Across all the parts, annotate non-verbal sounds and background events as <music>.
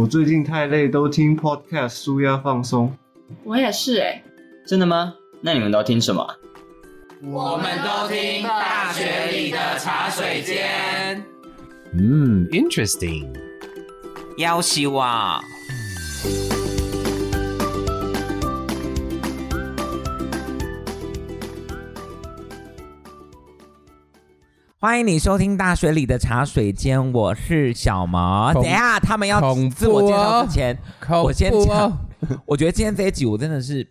我最近太累，都听 podcast 舒压放松。我也是哎、欸，真的吗？那你们都听什么？我们都听大学里的茶水间。嗯，interesting。要希望。欢迎你收听大学里的茶水间，我是小毛。等一下，他们要自我介绍之前，哦、我先讲。<laughs> 我觉得今天这一集我真的是，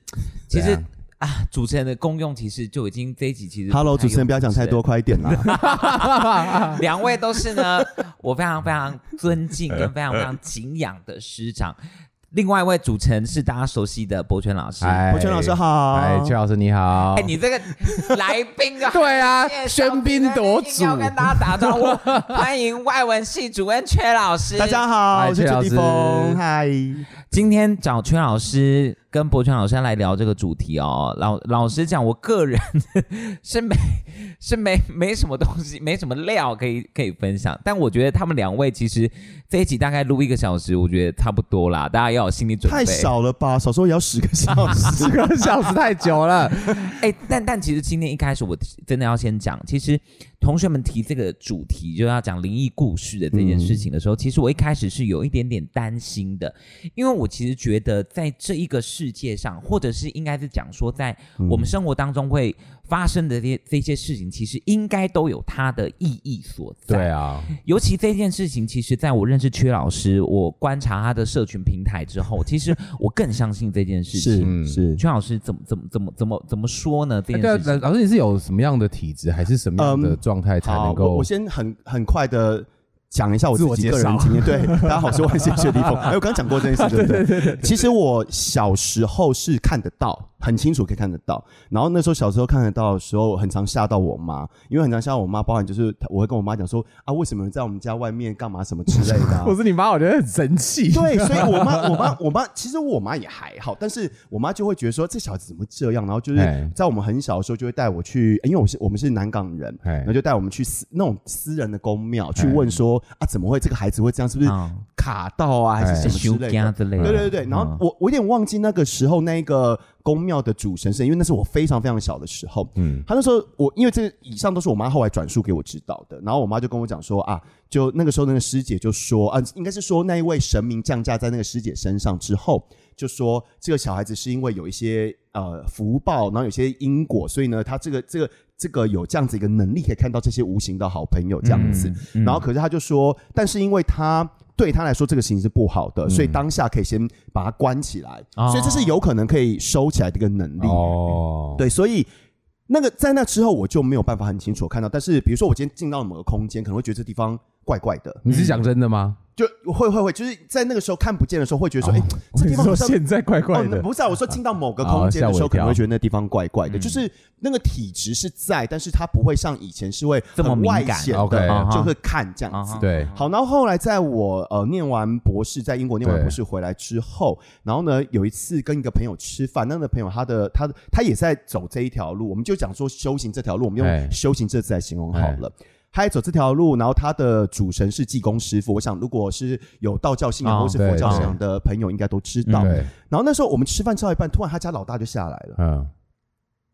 其实啊，主持人的功用其实就已经这一集其实。Hello，主持人不要讲太多，快一点啦。<laughs> 两位都是呢，我非常非常尊敬跟非常非常敬仰的师长。另外一位主持人是大家熟悉的博泉老师，博泉老师好，哎，阙老师你好，哎，你这个 <laughs> 来宾啊，对啊，喧宾夺主，要跟大家打招呼，欢迎外文系主任阙老师，大家好，我是邱立峰，嗨，今天找阙老师跟博泉老师来聊这个主题哦，老老实讲，我个人 <laughs> 是没是没没什么东西，没什么料可以可以分享，但我觉得他们两位其实这一集大概录一个小时，我觉得差不多啦，大家要有心理准备。太少了吧？少说也要十个小时，<laughs> 十个小时太久了。哎，但但其实今天一开始我真的要先讲，其实同学们提这个主题就要讲灵异故事的这件事情的时候，嗯、其实我一开始是有一点点担心的，因为我其实觉得在这一个世界上，或者是应该是讲说在我们生活当中会发生的这些这些事情，其实应该都有它的意义所在。对啊，尤其这件事情，其实在我认识曲老师，我观察他的社群平台之后，其实我更相信这件事情。是是，阙老师怎么怎么怎么怎么怎么说呢？这件事老师你是有什么样的体质，还是什么样的状态才能够、嗯？我先很很快的。讲一下我自己个人经验，对，大家好，我是万谢谢立峰。<laughs> 哎，我刚刚讲过这件事，对不对？<laughs> 对对对。其实我小时候是看得到，很清楚可以看得到。然后那时候小时候看得到的时候，很常吓到我妈，因为很常吓到我妈，包含就是我会跟我妈讲说啊，为什么在我们家外面干嘛什么之类的、啊。<laughs> 我是你妈，我觉得很神奇。<laughs> 对，所以我妈，我妈，我妈，其实我妈也还好，但是我妈就会觉得说这小子怎么会这样？然后就是在我们很小的时候就会带我去，因为我是我们是南港人，然后就带我们去私那种私人的公庙去问说啊，怎么会这个。孩子会这样，是不是卡到啊，还是什么之类的？对对对，然后我我有点忘记那个时候那个宫庙的主神是因为那是我非常非常小的时候。嗯，他那时候我因为这以上都是我妈后来转述给我知道的，然后我妈就跟我讲说啊，就那个时候那个师姐就说啊，应该是说那一位神明降驾在那个师姐身上之后，就说这个小孩子是因为有一些呃福报，然后有些因果，所以呢，他这个这个。这个有这样子一个能力，可以看到这些无形的好朋友这样子。嗯嗯、然后，可是他就说，但是因为他对他来说这个事情是不好的，嗯、所以当下可以先把它关起来。哦、所以这是有可能可以收起来的一个能力。哦，对，所以那个在那之后我就没有办法很清楚看到。但是比如说我今天进到某个空间，可能会觉得这地方怪怪的。你是讲真的吗？就会会会，就是在那个时候看不见的时候，会觉得说，哎、哦，欸，这地方好像现在怪怪的。哦、不是啊，我说进到某个空间的时候，可能会觉得那地方怪怪的。嗯、就是那个体质是在，但是它不会像以前是会这么外显的，就会看这样子。对，好，然后后来在我呃念完博士，在英国念完博士回来之后，然后呢有一次跟一个朋友吃饭，那个朋友他的他他也在走这一条路，我们就讲说修行这条路，我们用修行这字来形容好了。他走这条路，然后他的主神是济公师傅。我想，如果是有道教信仰、哦、或是佛教信仰的朋友，应该都知道。嗯、然后那时候我们吃饭吃到一半，突然他家老大就下来了。嗯，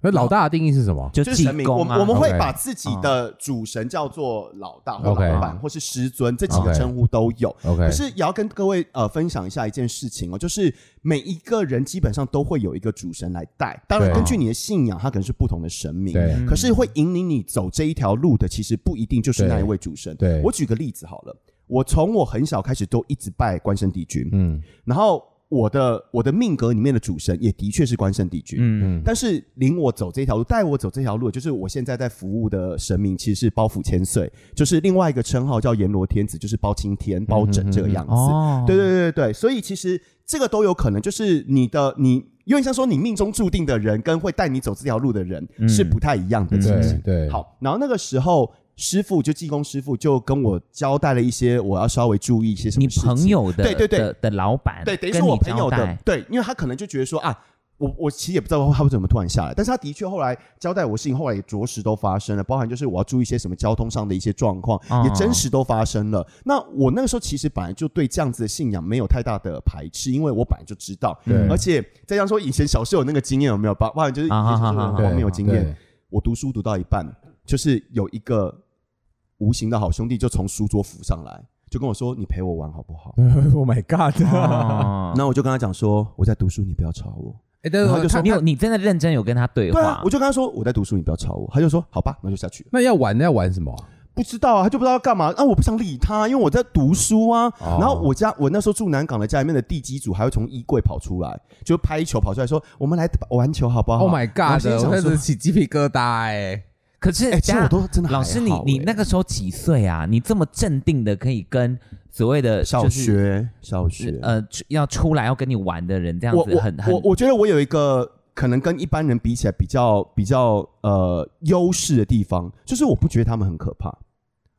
那老大的定义是什么？就是神明。我我们会把自己的主神叫做老大或老板或是师尊，这几个称呼都有。OK，可是也要跟各位呃分享一下一件事情哦，就是。每一个人基本上都会有一个主神来带，当然根据你的信仰，他可能是不同的神明。对，可是会引领你走这一条路的，其实不一定就是那一位主神。对，我举个例子好了，我从我很小开始都一直拜关圣帝君，嗯，然后我的我的命格里面的主神也的确是关圣帝君，嗯。嗯，但是领我走这条路，带我走这条路，就是我现在在服务的神明，其实是包府千岁，就是另外一个称号叫阎罗天子，就是包青天、包拯这个样子。哦，对对对对对，所以其实。这个都有可能，就是你的你，因为像说你命中注定的人跟会带你走这条路的人是不太一样的情。形。对，好，然后那个时候师傅就技工师傅就跟我交代了一些，我要稍微注意一些什么事情。你朋友的对对对的老板，对，等于说我朋友的对，因为他可能就觉得说啊。我我其实也不知道他为什么突然下来，但是他的确后来交代我事情，后来也着实都发生了，包含就是我要注意一些什么交通上的一些状况，哦、也真实都发生了。那我那个时候其实本来就对这样子的信仰没有太大的排斥，因为我本来就知道，对而且再加上说以前小时候有那个经验有没有？包包含就是以前小时候很荒谬经验，我读书读到一半，就是有一个无形的好兄弟就从书桌浮上来。就跟我说：“你陪我玩好不好？<laughs> ”Oh my god！<laughs> 那我就跟他讲说：“我在读书，你不要吵我。”哎，对，他就说：“你有，你真的认真有跟他对话？”对啊，我就跟他说：“我在读书，你不要吵我。”他就说：“好吧，那就下去。”那要玩，那要玩什么？不知道啊，他就不知道要干嘛。那我不想理他，因为我在读书啊。然后我家我那时候住南港的家里面的地基组还会从衣柜跑出来，就拍球跑出来说：“我们来玩球好不好？” Oh my god！我开始起鸡皮疙瘩哎。可是，其实我都真的老师，你你那个时候几岁啊？你这么镇定的可以跟所谓的小学小学呃要出来要跟你玩的人这样子很很，我我觉得我有一个可能跟一般人比起来比较比较呃优势的地方，就是我不觉得他们很可怕。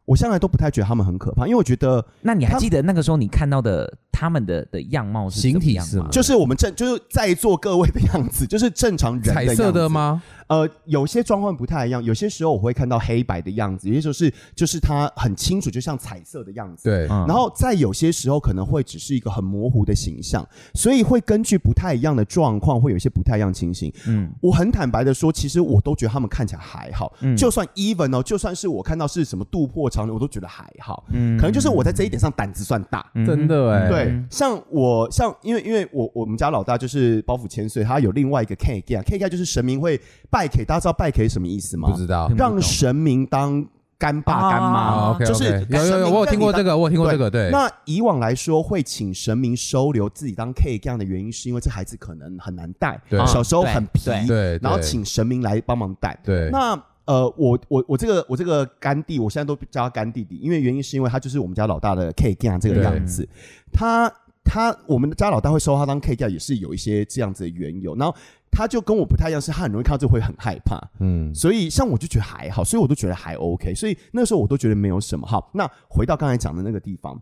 我向来都不太觉得他们很可怕，因为我觉得，那你还记得那个时候你看到的他们的的样貌是形体是吗？就是我们正就是在座各位的样子，就是正常人的样子。彩色的吗？呃，有些状况不太一样，有些时候我会看到黑白的样子，有些时候是就是它很清楚，就像彩色的样子。对，然后在有些时候可能会只是一个很模糊的形象，所以会根据不太一样的状况，会有一些不太一样情形。嗯，我很坦白的说，其实我都觉得他们看起来还好。嗯，就算 even 哦，就算是我看到是什么肚破长流，我都觉得还好。嗯，可能就是我在这一点上胆子算大。嗯、真的哎。对，像我像因为因为我我们家老大就是包袱千岁，他有另外一个 K G K G 就是神明会拜 K，大家知道拜 K 什么意思吗？不知道，让神明当干爸干妈，就是有有有，我有听过这个，我有听过这个。对，那以往来说会请神明收留自己当 K 这样的原因，是因为这孩子可能很难带，小时候很皮，对，然后请神明来帮忙带。对，那呃，我我我这个我这个干弟，我现在都叫他干弟弟，因为原因是因为他就是我们家老大的 K 这样这个样子，他他我们的家老大会收他当 K 这样也是有一些这样子的缘由，然后。他就跟我不太一样，是他很容易看到就会很害怕，嗯，所以像我就觉得还好，所以我都觉得还 OK，所以那时候我都觉得没有什么。好，那回到刚才讲的那个地方，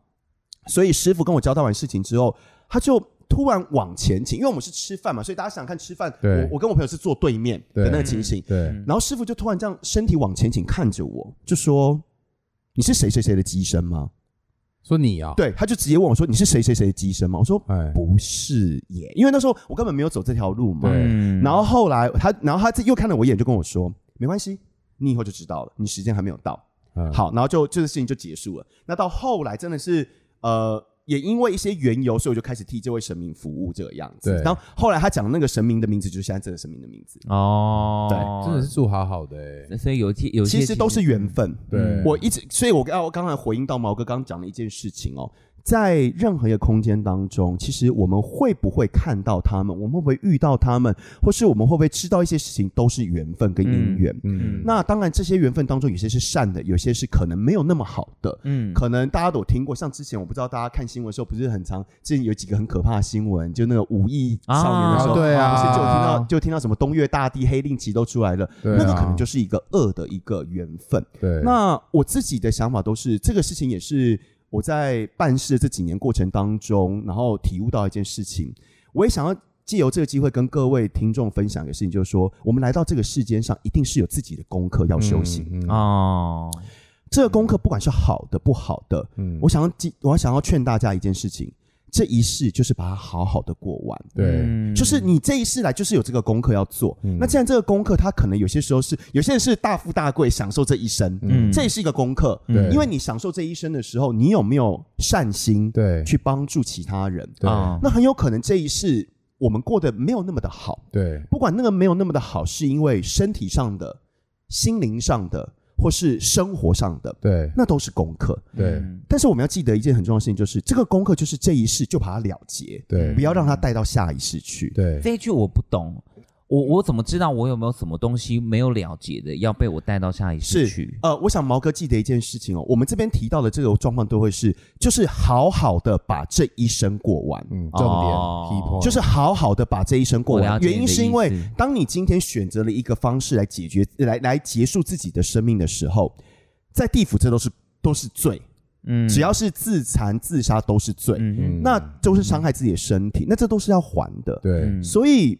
所以师傅跟我交代完事情之后，他就突然往前倾，因为我们是吃饭嘛，所以大家想想看吃饭，我我跟我朋友是坐对面的那个情形，对，然后师傅就突然这样身体往前倾看着我，就说：“你是谁谁谁的机身吗？”说你啊，对，他就直接问我说：“你是谁谁谁的机身吗？”我说：“不是耶，因为那时候我根本没有走这条路嘛。”然后后来他，然后他又看了我一眼，就跟我说：“没关系，你以后就知道了，你时间还没有到。”好，然后就这个事情就结束了。那到后来真的是呃。也因为一些缘由，所以我就开始替这位神明服务这个样子。对。然后后来他讲的那个神明的名字，就是现在这个神明的名字。哦，对，真的是住好好的哎。所以有些有些其实都是缘分。对，我一直，所以我刚我刚才回应到毛哥刚刚讲的一件事情哦。在任何一个空间当中，其实我们会不会看到他们？我们会不会遇到他们？或是我们会不会知道一些事情？都是缘分跟因缘。嗯，嗯，那当然，这些缘分当中，有些是善的，有些是可能没有那么好的。嗯，可能大家都有听过，像之前我不知道大家看新闻的时候，不是很常，之前有几个很可怕的新闻，就那个五亿少年的时候，啊对啊，就听到就听到什么东岳大帝黑令旗都出来了，对啊，那个可能就是一个恶的一个缘分。对，那我自己的想法都是，这个事情也是。我在办事的这几年过程当中，然后体悟到一件事情，我也想要借由这个机会跟各位听众分享一个事情，就是说，我们来到这个世间上，一定是有自己的功课要修行哦。这个功课不管是好的不好的，嗯，我想要我要想要劝大家一件事情。这一世就是把它好好的过完，对，就是你这一世来就是有这个功课要做。嗯、那既然这个功课，它可能有些时候是有些人是大富大贵，享受这一生，嗯，这也是一个功课，对，因为你享受这一生的时候，你有没有善心，对，去帮助其他人，对，那很有可能这一世我们过得没有那么的好，对，不管那个没有那么的好，是因为身体上的、心灵上的。或是生活上的，对，那都是功课，对。但是我们要记得一件很重要的事情，就是这个功课就是这一世就把它了结，对，不要让它带到下一世去。对，这一句我不懂。我我怎么知道我有没有什么东西没有了结的，要被我带到下一世去？呃，我想毛哥记得一件事情哦，我们这边提到的这个状况都会是，就是好好的把这一生过完，嗯，重点，哦，就是好好的把这一生过完。原因是因为，当你今天选择了一个方式来解决，来来结束自己的生命的时候，在地府这都是都是罪，嗯，只要是自残自杀都是罪，嗯，那都是伤害自己的身体，那这都是要还的，对，所以。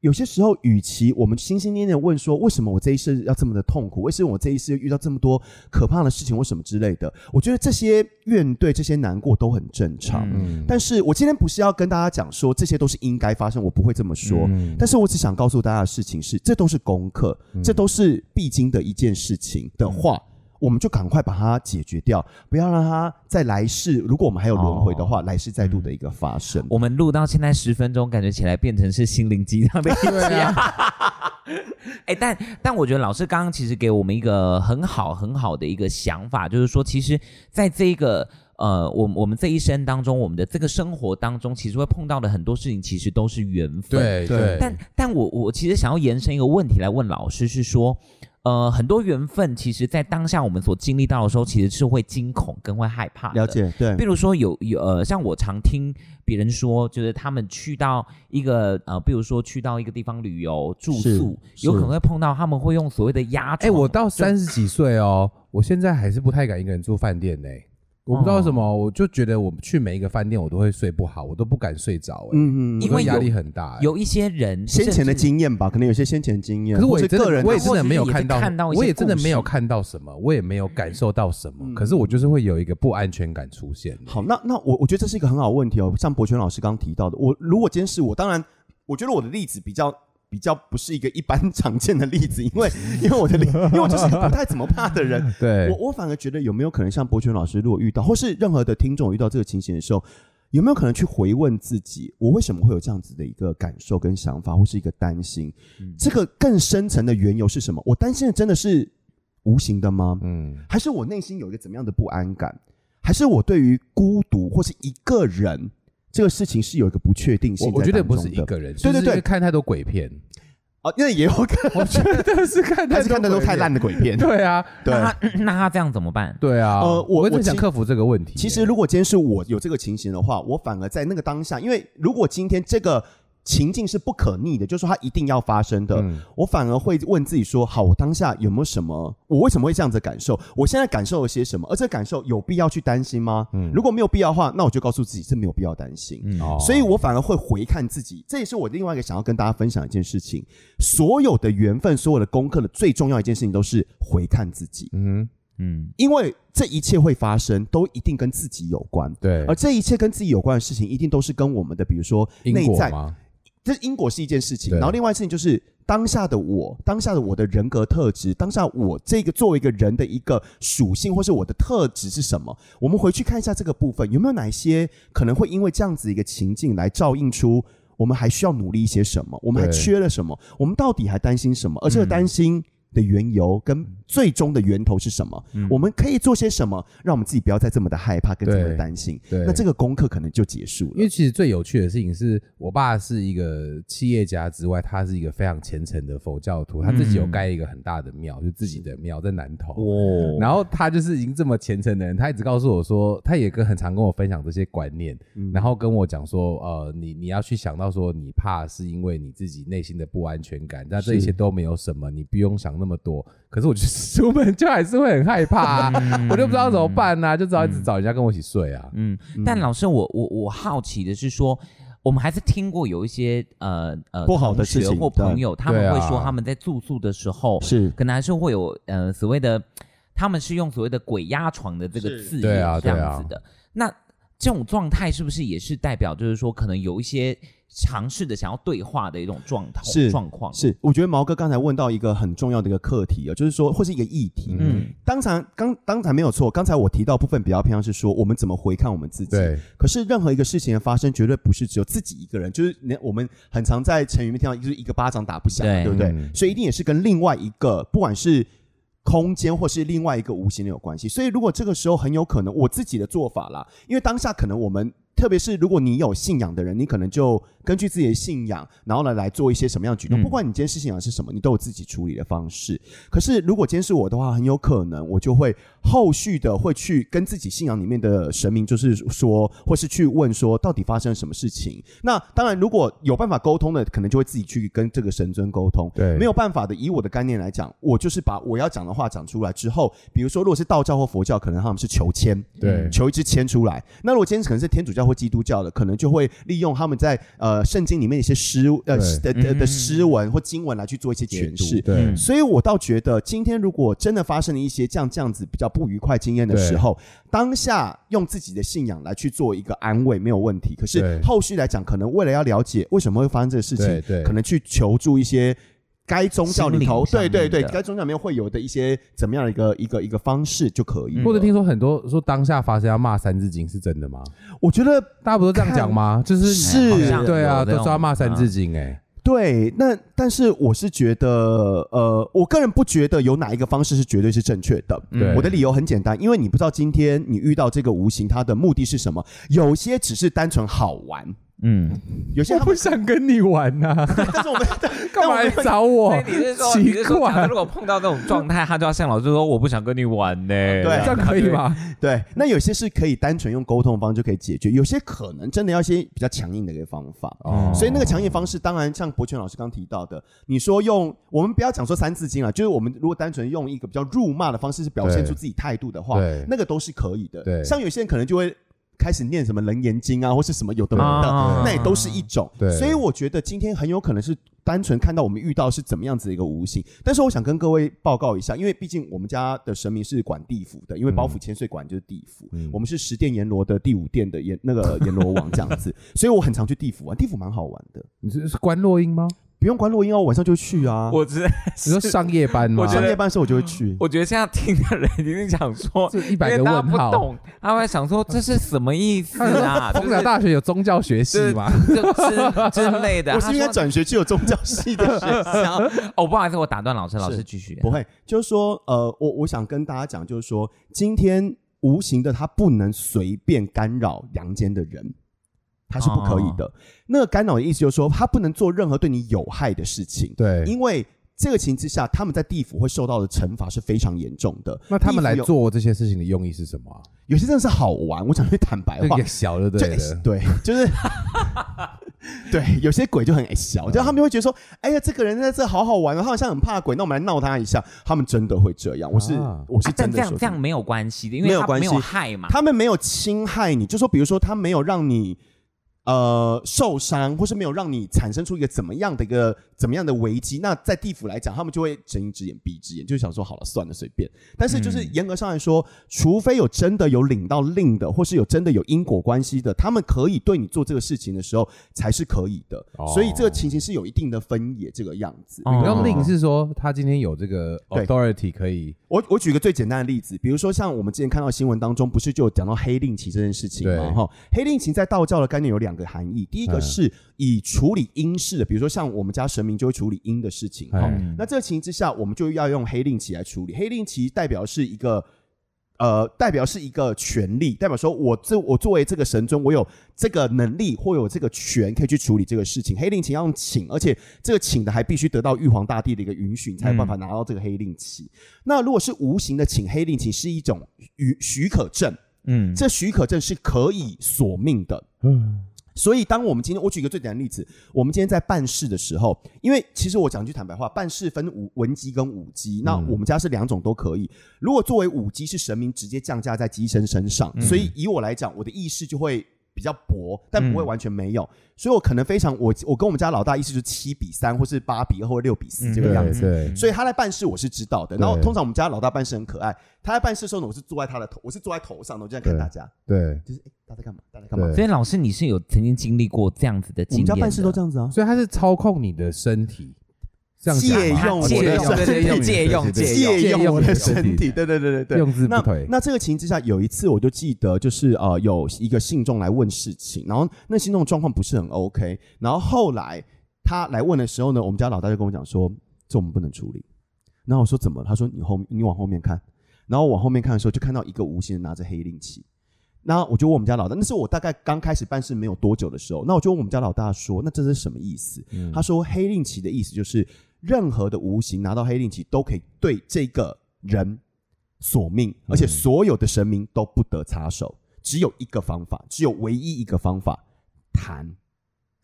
有些时候，与其我们心心念念问说，为什么我这一世要这么的痛苦？为什么我这一世遇到这么多可怕的事情？或什么之类的？我觉得这些怨对、这些难过都很正常。嗯，但是我今天不是要跟大家讲说这些都是应该发生，我不会这么说。嗯，但是我只想告诉大家的事情是，这都是功课，这都是必经的一件事情的话。嗯我们就赶快把它解决掉，不要让它在来世，如果我们还有轮回的话，哦、来世再度的一个发生。我们录到现在十分钟，感觉起来变成是心灵鸡汤的一集啊！<laughs> 哎，但但我觉得老师刚刚其实给我们一个很好很好的一个想法，就是说，其实在这一个呃，我我们这一生当中，我们的这个生活当中，其实会碰到的很多事情，其实都是缘分。对对。但但我我其实想要延伸一个问题来问老师，是说。呃，很多缘分，其实，在当下我们所经历到的时候，其实是会惊恐跟会害怕的。了解，对。比如说有有呃，像我常听别人说，就是他们去到一个呃，比如说去到一个地方旅游住宿，有可能会碰到他们会用所谓的压床。哎，我到三十几岁哦，我现在还是不太敢一个人住饭店呢。我不知道为什么，我就觉得我去每一个饭店，我都会睡不好，我都不敢睡着。嗯嗯，因为压力很大。有一些人先前的经验吧，可能有些先前经验。可是我也真的，我也真的没有看到，我也真的没有看到什么，我也没有感受到什么。可是我就是会有一个不安全感出现。好，那那我我觉得这是一个很好的问题哦。像博泉老师刚刚提到的，我如果今天是我，当然我觉得我的例子比较。比较不是一个一般常见的例子，<laughs> 因为因为我的因为我就是个不太怎么怕的人，<laughs> 对我我反而觉得有没有可能像博泉老师如果遇到，或是任何的听众遇到这个情形的时候，有没有可能去回问自己，我为什么会有这样子的一个感受跟想法，或是一个担心？嗯、这个更深层的缘由是什么？我担心的真的是无形的吗？嗯，还是我内心有一个怎么样的不安感？还是我对于孤独或是一个人？这个事情是有一个不确定性的。我觉得不是一个人，对对对，看太多鬼片哦，那也有可能。<laughs> 我觉得是看太多，看太多太烂的鬼片。<laughs> 对啊，对。那他 <clears throat> 那他这样怎么办？对啊，呃，我我想克服这个问题。其实如果今天是我有这个情形的话，我反而在那个当下，因为如果今天这个。情境是不可逆的，就是说它一定要发生的。嗯、我反而会问自己说：好，我当下有没有什么？我为什么会这样子感受？我现在感受了些什么？而这个感受有必要去担心吗？嗯、如果没有必要的话，那我就告诉自己，这没有必要担心。嗯、所以我反而会回看自己，这也是我另外一个想要跟大家分享一件事情。所有的缘分，所有的功课的最重要一件事情，都是回看自己。嗯嗯，因为这一切会发生，都一定跟自己有关。对，而这一切跟自己有关的事情，一定都是跟我们的，比如说内在。这因果是一件事情，然后另外一件事情就是当下的我，当下的我的人格特质，当下我这个作为一个人的一个属性，或是我的特质是什么？我们回去看一下这个部分，有没有哪一些可能会因为这样子一个情境来照应出我们还需要努力一些什么？我们还缺了什么？我们到底还担心什么？而这个担心的缘由跟最终的源头是什么？嗯、我们可以做些什么，让我们自己不要再这么的害怕，跟这么的担心？对，那这个功课可能就结束了。因为其实最有趣的事情是我爸是一个企业家之外，他是一个非常虔诚的佛教徒，他自己有盖一个很大的庙，嗯、就自己的庙在南头。哦，然后他就是已经这么虔诚的人，他一直告诉我说，他也跟很常跟我分享这些观念，嗯、然后跟我讲说，呃，你你要去想到说，你怕是因为你自己内心的不安全感，那这一切都没有什么，你不用想那么多。可是我就是 <laughs> 出门就还是会很害怕，啊，我就不知道怎么办呢，啊，就只好一直找人家跟我一起睡啊。嗯，但老师，我我我好奇的是说，我们还是听过有一些呃呃不好的事情或朋友，他们会说他们在住宿的时候是可能还是会有呃所谓的，他们是用所谓的鬼压床的这个字眼这样子的。那这种状态是不是也是代表就是说可能有一些？尝试着想要对话的一种状态是状况是，我觉得毛哥刚才问到一个很重要的一个课题啊，就是说或是一个议题。嗯，当场刚刚才没有错，刚才我提到部分比较偏向是说我们怎么回看我们自己。对。可是任何一个事情的发生，绝对不是只有自己一个人，就是连我们很常在成语里面听到，就是一个巴掌打不响，对，对不对？嗯、所以一定也是跟另外一个，不管是空间或是另外一个无形的有关系。所以如果这个时候很有可能我自己的做法啦，因为当下可能我们。特别是如果你有信仰的人，你可能就根据自己的信仰，然后呢来做一些什么样的举动。不管你今天是信仰是什么，你都有自己处理的方式。可是如果今天是我的话，很有可能我就会后续的会去跟自己信仰里面的神明，就是说，或是去问说，到底发生了什么事情。那当然，如果有办法沟通的，可能就会自己去跟这个神尊沟通。对，没有办法的，以我的概念来讲，我就是把我要讲的话讲出来之后，比如说，如果是道教或佛教，可能他们是求签，对，求一支签出来。那如果今天可能是天主教或或基督教的，可能就会利用他们在呃圣经里面一些诗呃的的的诗文或经文来去做一些诠释。对，所以我倒觉得，今天如果真的发生了一些这样这样子比较不愉快经验的时候，当下用自己的信仰来去做一个安慰没有问题。可是后续来讲，可能为了要了解为什么会发生这个事情，可能去求助一些。该宗教里头，对对对，该宗教里面会有的一些怎么样的一个一个一个方式就可以。或者听说很多说当下发生要骂三字经是真的吗？我觉得大家不都这样讲吗？就是是，对啊，都说要骂三字经哎。对，那但是我是觉得，呃，我个人不觉得有哪一个方式是绝对是正确的。对，我的理由很简单，因为你不知道今天你遇到这个无形，它的目的是什么？有些只是单纯好玩。嗯，有些他不想跟你玩呐，<laughs> 但是我们 <laughs> 干嘛来找我？<laughs> 你是说，你是说，如果碰到这种状态，他就要向老师说我不想跟你玩呢？对，这样可以吗？对，那有些是可以单纯用沟通的方式就可以解决，有些可能真的要一些比较强硬的一个方法。哦，所以那个强硬方式，当然像博全老师刚提到的，你说用我们不要讲说三字经啊，就是我们如果单纯用一个比较辱骂的方式，是表现出自己态度的话，那个都是可以的。对，像有些人可能就会。开始念什么《楞严经》啊，或是什么有的没的，啊、那也都是一种。对，所以我觉得今天很有可能是单纯看到我们遇到是怎么样子的一个无形。但是我想跟各位报告一下，因为毕竟我们家的神明是管地府的，因为包府千岁管就是地府，嗯、我们是十殿阎罗的第五殿的阎那个阎罗王这样子，<laughs> 所以我很常去地府玩，地府蛮好玩的。你是是观落音吗？不用关录音哦，晚上就去啊。我知道你说上夜班吗？上夜班的时候我就会去。我觉得现在听的人一定想说，<laughs> 这一百个问号，不懂，他会想说这是什么意思啊？中南大学有宗教学系吗？之之类的。我是应该转学去有宗教系的学校。<laughs> 哦，不好意思，我打断老师，老师继续。不会，就是说，呃，我我想跟大家讲，就是说，今天无形的他不能随便干扰阳间的人。他是不可以的。哦、那个干扰的意思就是说，他不能做任何对你有害的事情。对，因为这个情之下，他们在地府会受到的惩罚是非常严重的。那他们来做这些事情的用意是什么、啊？有些真的是好玩。我讲句坦白话，<laughs> 小的对的，<laughs> 对，就是 <laughs> 对。有些鬼就很小，就他们就会觉得说：“哎呀，这个人在这好好玩，他好像很怕鬼，那我们来闹他一下。”他们真的会这样。我是、啊、我是真的说、啊、这样这样没有关系的，因为没有关系，没有害嘛。他们没有侵害你，就说比如说他没有让你。呃，受伤或是没有让你产生出一个怎么样的一个怎么样的危机，那在地府来讲，他们就会睁一只眼闭一只眼，就想说好了，算了，随便。但是就是严格上来说，嗯、除非有真的有领到令的，或是有真的有因果关系的，他们可以对你做这个事情的时候才是可以的。哦、所以这个情形是有一定的分野，这个样子。领到令是说他今天有这个 authority 可以。我我举个最简单的例子，比如说像我们之前看到新闻当中，不是就有讲到黑令旗这件事情吗？哈，黑令旗在道教的概念有两个含义，第一个是以处理阴事的，比如说像我们家神明就会处理阴的事情，哈、嗯，那这个情形之下，我们就要用黑令旗来处理。黑令旗代表是一个。呃，代表是一个权利，代表说我这我作为这个神尊，我有这个能力或有这个权，可以去处理这个事情。黑令旗要用请，而且这个请的还必须得到玉皇大帝的一个允许，你才有办法拿到这个黑令旗。嗯、那如果是无形的请黑令旗，是一种许许可证，嗯，这许可证是可以索命的，嗯。所以，当我们今天，我举一个最简单的例子，我们今天在办事的时候，因为其实我讲句坦白话，办事分五文机跟武机，那我们家是两种都可以。如果作为武机，是神明直接降价在机身身上，所以以我来讲，我的意识就会。比较薄，但不会完全没有，嗯、所以我可能非常我我跟我们家老大意思就是七比三，或是八比二，或者六比四这个样子。对，对所以他来办事我是知道的。然后通常我们家老大办事很可爱，他在办事的时候呢，我是坐在他的头，我是坐在头上的，我就在看大家。对，就是哎，大家干嘛？他在干嘛？所以老师你是有曾经经历过这样子的经验？我们家办事都这样子啊，所以他是操控你的身体。借用我的身体，借用借用我的身体，对对对对对。用字不对。那这个情之下，有一次我就记得，就是呃，有一个信众来问事情，然后那信众状况不是很 OK，然后后来他来问的时候呢，我们家老大就跟我讲说，这我们不能处理。然后我说怎么？他说你后你往后面看，然后往后面看的时候，就看到一个无形人拿着黑令旗。那我就问我们家老大，那是我大概刚开始办事没有多久的时候，那我就问我们家老大说，那这是什么意思？嗯、他说黑令旗的意思就是。任何的无形拿到黑令旗都可以对这个人索命，而且所有的神明都不得插手。只有一个方法，只有唯一一个方法，谈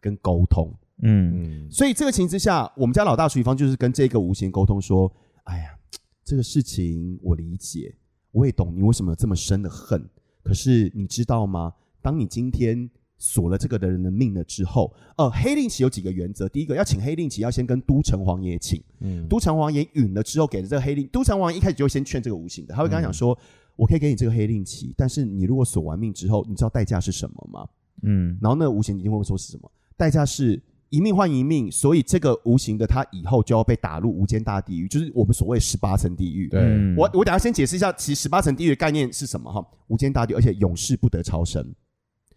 跟沟通。嗯，所以这个情之下，我们家老大徐方就是跟这个无形沟通说：“哎呀，这个事情我理解，我也懂你为什么有这么深的恨。可是你知道吗？当你今天锁了这个的人的命了之后，呃，黑令旗有几个原则，第一个要请黑令旗，要先跟都城隍爷请，嗯，都城隍爷允了之后，给了这个黑令，都城隍爷一开始就会先劝这个无形的，他会跟他讲说，嗯、我可以给你这个黑令旗，但是你如果锁完命之后，你知道代价是什么吗？嗯，然后那个无形一定会说是什么？代价是。一命换一命，所以这个无形的他以后就要被打入无间大地狱，就是我们所谓十八层地狱。对，我我等下先解释一下，其实十八层地狱的概念是什么哈？无间大地，而且永世不得超生，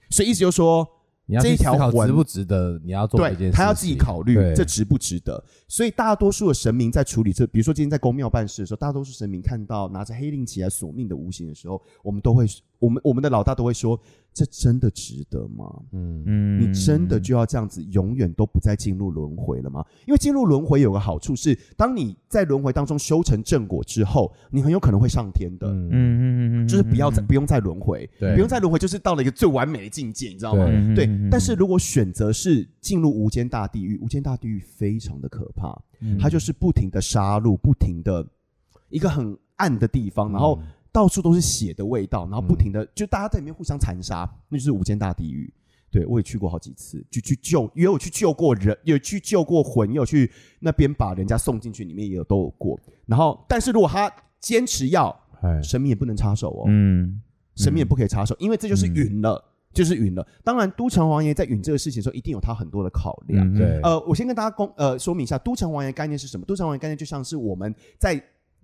所以意思就是说。你要这一条魂值不值得？你要做这件事，他要自己考虑这值不值得。所以大多数的神明在处理这，比如说今天在公庙办事的时候，大多数神明看到拿着黑令旗来索命的无形的时候，我们都会，我们我们的老大都会说：这真的值得吗？嗯嗯，你真的就要这样子永远都不再进入轮回了吗？因为进入轮回有个好处是，当你在轮回当中修成正果之后，你很有可能会上天的。嗯嗯嗯嗯，就是不要再不用再轮回，不用再轮回，就是到了一个最完美的境界，你知道吗？对。但是如果选择是进入无间大地狱，无间大地狱非常的可怕，嗯、它就是不停的杀戮，不停的一个很暗的地方，然后到处都是血的味道，然后不停的、嗯、就大家在里面互相残杀，那就是无间大地狱。对，我也去过好几次，就去救，也有去救过人，也有去救过魂，也有去那边把人家送进去，里面也有都有过。然后，但是如果他坚持要，哎、神明也不能插手哦，嗯，神明也不可以插手，因为这就是允了。嗯就是允了，当然都城王爷在允这个事情的时候，一定有他很多的考量。嗯、对，呃，我先跟大家公呃说明一下，都城王爷概念是什么？都城王爷概念就像是我们在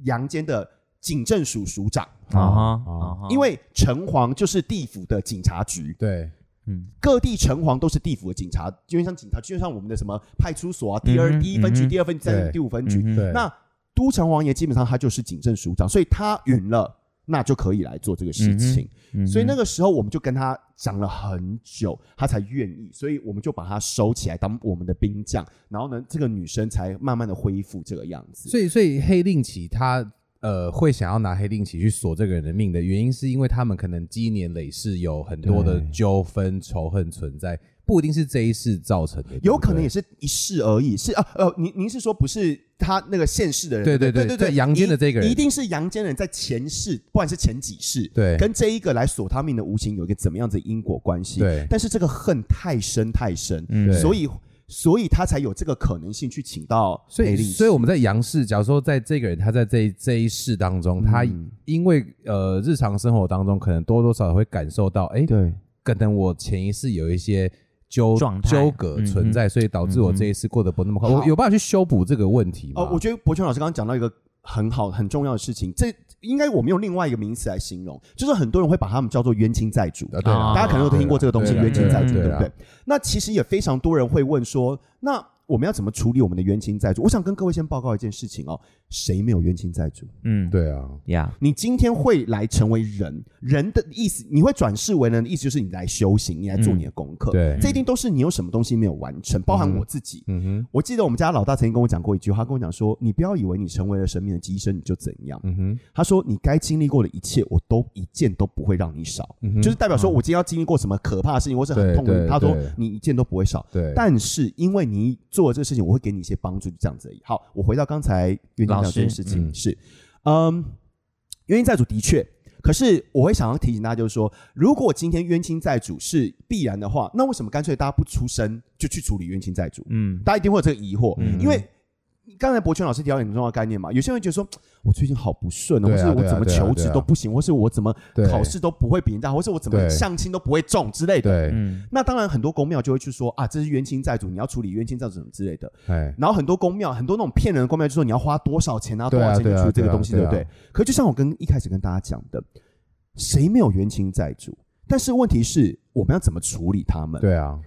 阳间的警政署署长。啊，啊哈。因为城隍就是地府的警察局。对，嗯，各地城隍都是地府的警察，就像警察，就像我们的什么派出所啊，第二、嗯、第一分局、嗯、第二分局、第五分局。那都城隍爷基本上他就是警政署长，所以他允了。那就可以来做这个事情，嗯嗯、所以那个时候我们就跟他讲了很久，他才愿意，所以我们就把他收起来当我们的兵将，然后呢，这个女生才慢慢的恢复这个样子。所以，所以黑令旗他呃会想要拿黑令旗去锁这个人的命的原因，是因为他们可能积年累世有很多的纠纷仇恨存在。不一定是这一世造成的，有可能也是一世而已。是啊，呃，您您是说不是他那个现世的人？对对对对对，阳间的这个人一定是阳间人在前世，不管是前几世，对，跟这一个来锁他命的无形有一个怎么样子因果关系？对，但是这个恨太深太深，嗯，所以所以他才有这个可能性去请到。所以所以我们在杨氏，假如说在这个人他在这一这一世当中，他因为呃日常生活当中可能多多少少会感受到，哎，对，可能我前一世有一些。纠纠葛存在，所以导致我这一次过得不那么快。我有办法去修补这个问题吗？哦，我觉得博泉老师刚刚讲到一个很好很重要的事情，这应该我们用另外一个名词来形容，就是很多人会把他们叫做冤亲债主。对，大家可能都听过这个东西，冤亲债主，对不对？那其实也非常多人会问说，那。我们要怎么处理我们的冤亲债主？我想跟各位先报告一件事情哦，谁没有冤亲债主？嗯，对啊，呀，你今天会来成为人，人的意思，你会转世为人的意思，就是你来修行，你来做你的功课。对，这一定都是你有什么东西没有完成，包含我自己。嗯哼，我记得我们家老大曾经跟我讲过一句话，他跟我讲说：“你不要以为你成为了神明的机身，你就怎样。”嗯哼，他说：“你该经历过的一切，我都一件都不会让你少。”就是代表说我今天要经历过什么可怕的事情，或是很痛苦，他说你一件都不会少。对，但是因为你。做了这个事情，我会给你一些帮助，就这样子而已。好，我回到刚才冤亲债主这件事情，是，嗯，冤亲债主的确，可是我会想要提醒大家，就是说，如果今天冤亲债主是必然的话，那为什么干脆大家不出声就去处理冤亲债主？嗯，大家一定会有这个疑惑，嗯、因为。刚才博泉老师提到很重要的概念嘛，有些人觉得说，<tsk> 我最近好不顺，或是我怎么求职都不行，或是我怎么考试都不会比人家，或是我怎么相亲都不会中之类的。那当然很多公庙就会去说啊，这是冤亲债主，你要处理冤亲债主什么之类的。然后很多公庙，很多那种骗人的公庙就说你要花多少钱啊，多少钱去处理这个东西，对不对？可就像我跟一开始跟大家讲的，谁没有冤亲债主？但是问题是我们要怎么处理他们？对啊，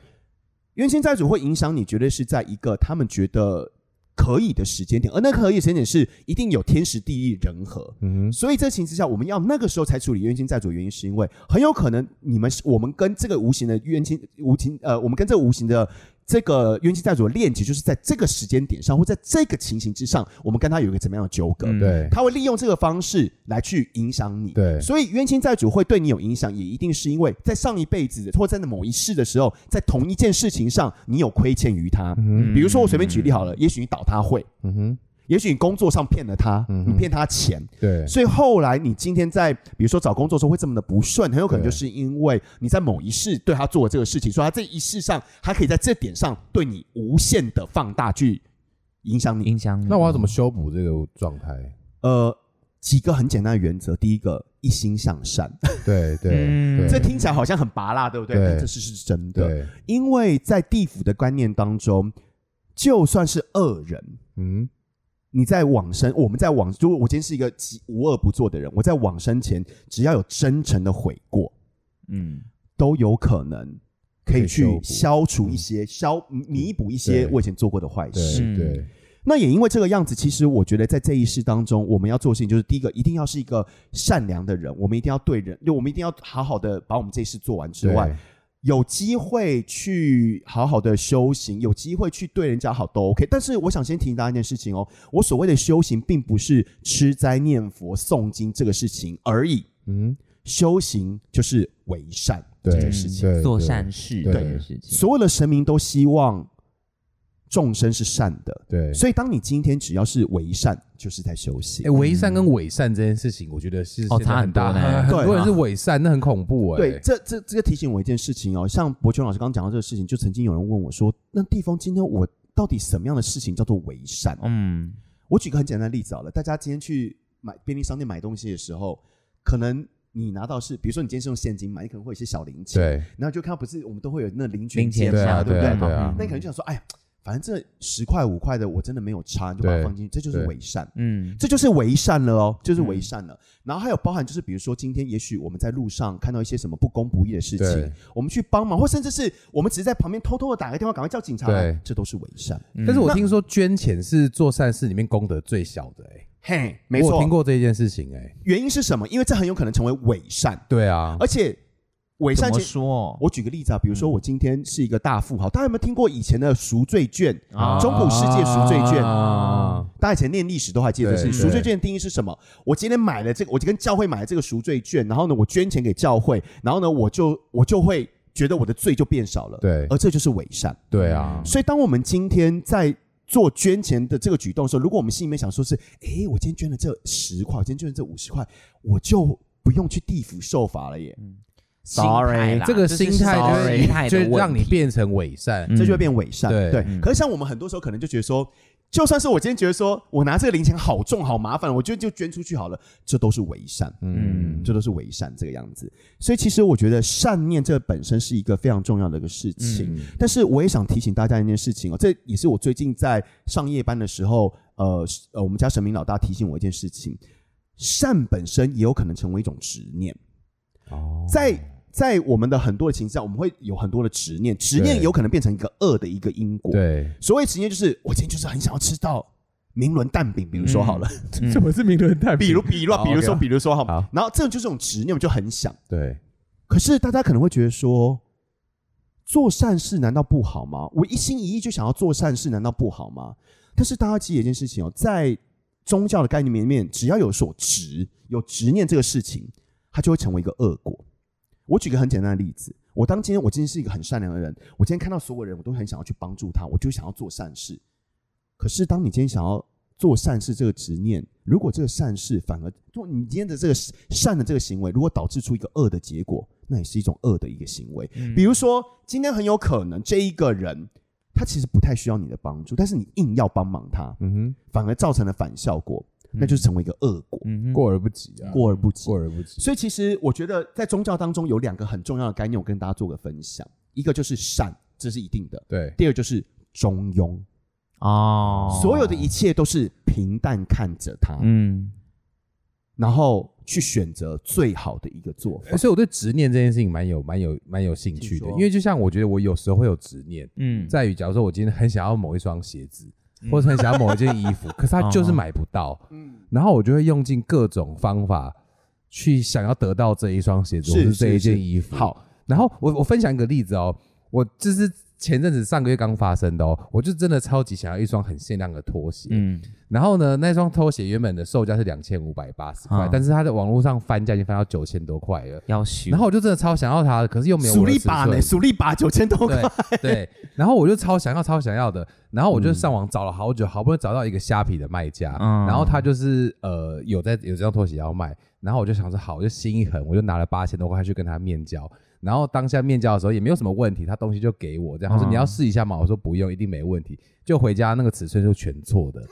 冤亲债主会影响你，绝对是在一个他们觉得。可以的时间点，而那个可以的时间点是一定有天时地利人和，嗯，所以这情形之下，我们要那个时候才处理冤亲债主，原因是因为很有可能你们我们跟这个无形的冤亲无情呃，我们跟这个无形的。这个冤亲债主的链接，就是在这个时间点上，或在这个情形之上，我们跟他有一个怎么样的纠葛？嗯、对，他会利用这个方式来去影响你。对，所以冤亲债主会对你有影响，也一定是因为在上一辈子或在某一世的时候，在同一件事情上，你有亏欠于他。嗯、比如说，我随便举例好了，也许你倒他会。嗯哼。也许你工作上骗了他，嗯、你骗他钱，对，所以后来你今天在比如说找工作的时候会这么的不顺，很有可能就是因为你在某一世对他做了这个事情，所以他这一世上他可以在这点上对你无限的放大，去影响你，影响你。那我要怎么修补这个状态？呃，几个很简单的原则，第一个一心向善，对 <laughs> 对，嗯、这听起来好像很拔辣，对不对？这是是真的，对，因为在地府的观念当中，就算是恶人，嗯。你在往生，我们在往，如果我今天是一个无恶不作的人，我在往生前只要有真诚的悔过，嗯，都有可能可以去消除一些、消弥补一些我以前做过的坏事。对，对，那也因为这个样子，其实我觉得在这一世当中，我们要做的事情就是第一个，一定要是一个善良的人，我们一定要对人，就我们一定要好好的把我们这一世做完之外。有机会去好好的修行，有机会去对人家好都 OK。但是我想先提醒大家一件事情哦，我所谓的修行，并不是吃斋念佛诵经这个事情而已。嗯，修行就是为善这件事情，做善事这件事情。所有的神明都希望。众生是善的，对，所以当你今天只要是为善，就是在修行。哎，为善跟伪善这件事情，我觉得是哦差很大，很多人是伪善，那很恐怖哎。对，这这这个提醒我一件事情哦，像博泉老师刚刚讲到这个事情，就曾经有人问我说：“那地方今天我到底什么样的事情叫做为善？”嗯，我举个很简单的例子好了，大家今天去买便利商店买东西的时候，可能你拿到是，比如说你今天是用现金买，你可能会有一些小零钱，对，然后就看到不是我们都会有那零钱钱嘛，对不对？对啊，那你可能就想说：“哎呀。”反正这十块五块的我真的没有差，你就把它放进去，这就是伪善。嗯，这就是伪善了哦，就是伪善了。然后还有包含就是，比如说今天也许我们在路上看到一些什么不公不义的事情，我们去帮忙，或甚至是我们只是在旁边偷偷的打个电话，赶快叫警察来，这都是伪善。但是我听说捐钱是做善事里面功德最小的，哎，嘿，没错，我听过这件事情，哎，原因是什么？因为这很有可能成为伪善。对啊，而且。伪善怎么说？我举个例子啊，比如说我今天是一个大富豪，大家有没有听过以前的赎罪券？中古世界赎罪券，大家以前念历史都还记得是赎罪券的定义是什么？我今天买了这个，我就跟教会买了这个赎罪券，然后呢，我捐钱给教会，然后呢，我就我就会觉得我的罪就变少了。对，而这就是伪善。对啊，所以当我们今天在做捐钱的这个举动的时候，如果我们心里面想说是，哎，我今天捐了这十块，我今天捐了这五十块，我就不用去地府受罚了耶。Sorry，这个心态就会就让你变成伪善，这就会变伪善。对，可是像我们很多时候可能就觉得说，就算是我今天觉得说我拿这个零钱好重好麻烦，我觉得就捐出去好了，这都是伪善。嗯，这都是伪善这个样子。所以其实我觉得善念这本身是一个非常重要的一个事情。但是我也想提醒大家一件事情哦，这也是我最近在上夜班的时候，呃呃，我们家神明老大提醒我一件事情：善本身也有可能成为一种执念。哦，在在我们的很多的情况下，我们会有很多的执念，执念有可能变成一个恶的一个因果。对，所谓执念就是我今天就是很想要吃到明伦蛋饼，比如说好了，<laughs> 什么是明伦蛋饼？比如，比如，比如说，比如说好，然后这种就是这种执念，我就很想。对，可是大家可能会觉得说，做善事难道不好吗？我一心一意就想要做善事，难道不好吗？但是大家记得一件事情哦，在宗教的概念里面，只要有所执，有执念这个事情，它就会成为一个恶果。我举个很简单的例子，我当今天我今天是一个很善良的人，我今天看到所有人，我都很想要去帮助他，我就想要做善事。可是当你今天想要做善事这个执念，如果这个善事反而做你今天的这个善的这个行为，如果导致出一个恶的结果，那也是一种恶的一个行为。嗯、比如说，今天很有可能这一个人他其实不太需要你的帮助，但是你硬要帮忙他，嗯哼，反而造成了反效果。那就是成为一个恶果，嗯、过而不及啊，过而不及，过而不及。所以其实我觉得在宗教当中有两个很重要的概念，我跟大家做个分享。一个就是善，这是一定的。对。第二就是中庸。哦。所有的一切都是平淡看着它，嗯，然后去选择最好的一个做法。所以我对执念这件事情蛮有、蛮有、蛮有兴趣的，因为就像我觉得我有时候会有执念，嗯，在于假如说我今天很想要某一双鞋子。或者很想要某一件衣服，<laughs> 可是他就是买不到。嗯，然后我就会用尽各种方法去想要得到这一双鞋子，或是这一件衣服。好，然后我我分享一个例子哦，我就是前阵子上个月刚发生的哦，我就真的超级想要一双很限量的拖鞋。嗯，然后呢，那双拖鞋原本的售价是两千五百八十块，但是它在网络上翻价已经翻到九千多块了。然后我就真的超想要它的，可是又没有我的尺寸。数力把呢？数力把九千多块。对，<laughs> 然后我就超想要、超想要的，然后我就上网找了好久，好不容易找到一个虾皮的卖家，嗯、然后他就是呃有在有这双拖鞋要卖，然后我就想说好，我就心一狠，我就拿了八千多块去跟他面交。然后当下面交的时候也没有什么问题，他东西就给我这样，他说你要试一下嘛？我说不用，一定没问题。就回家那个尺寸就全错的，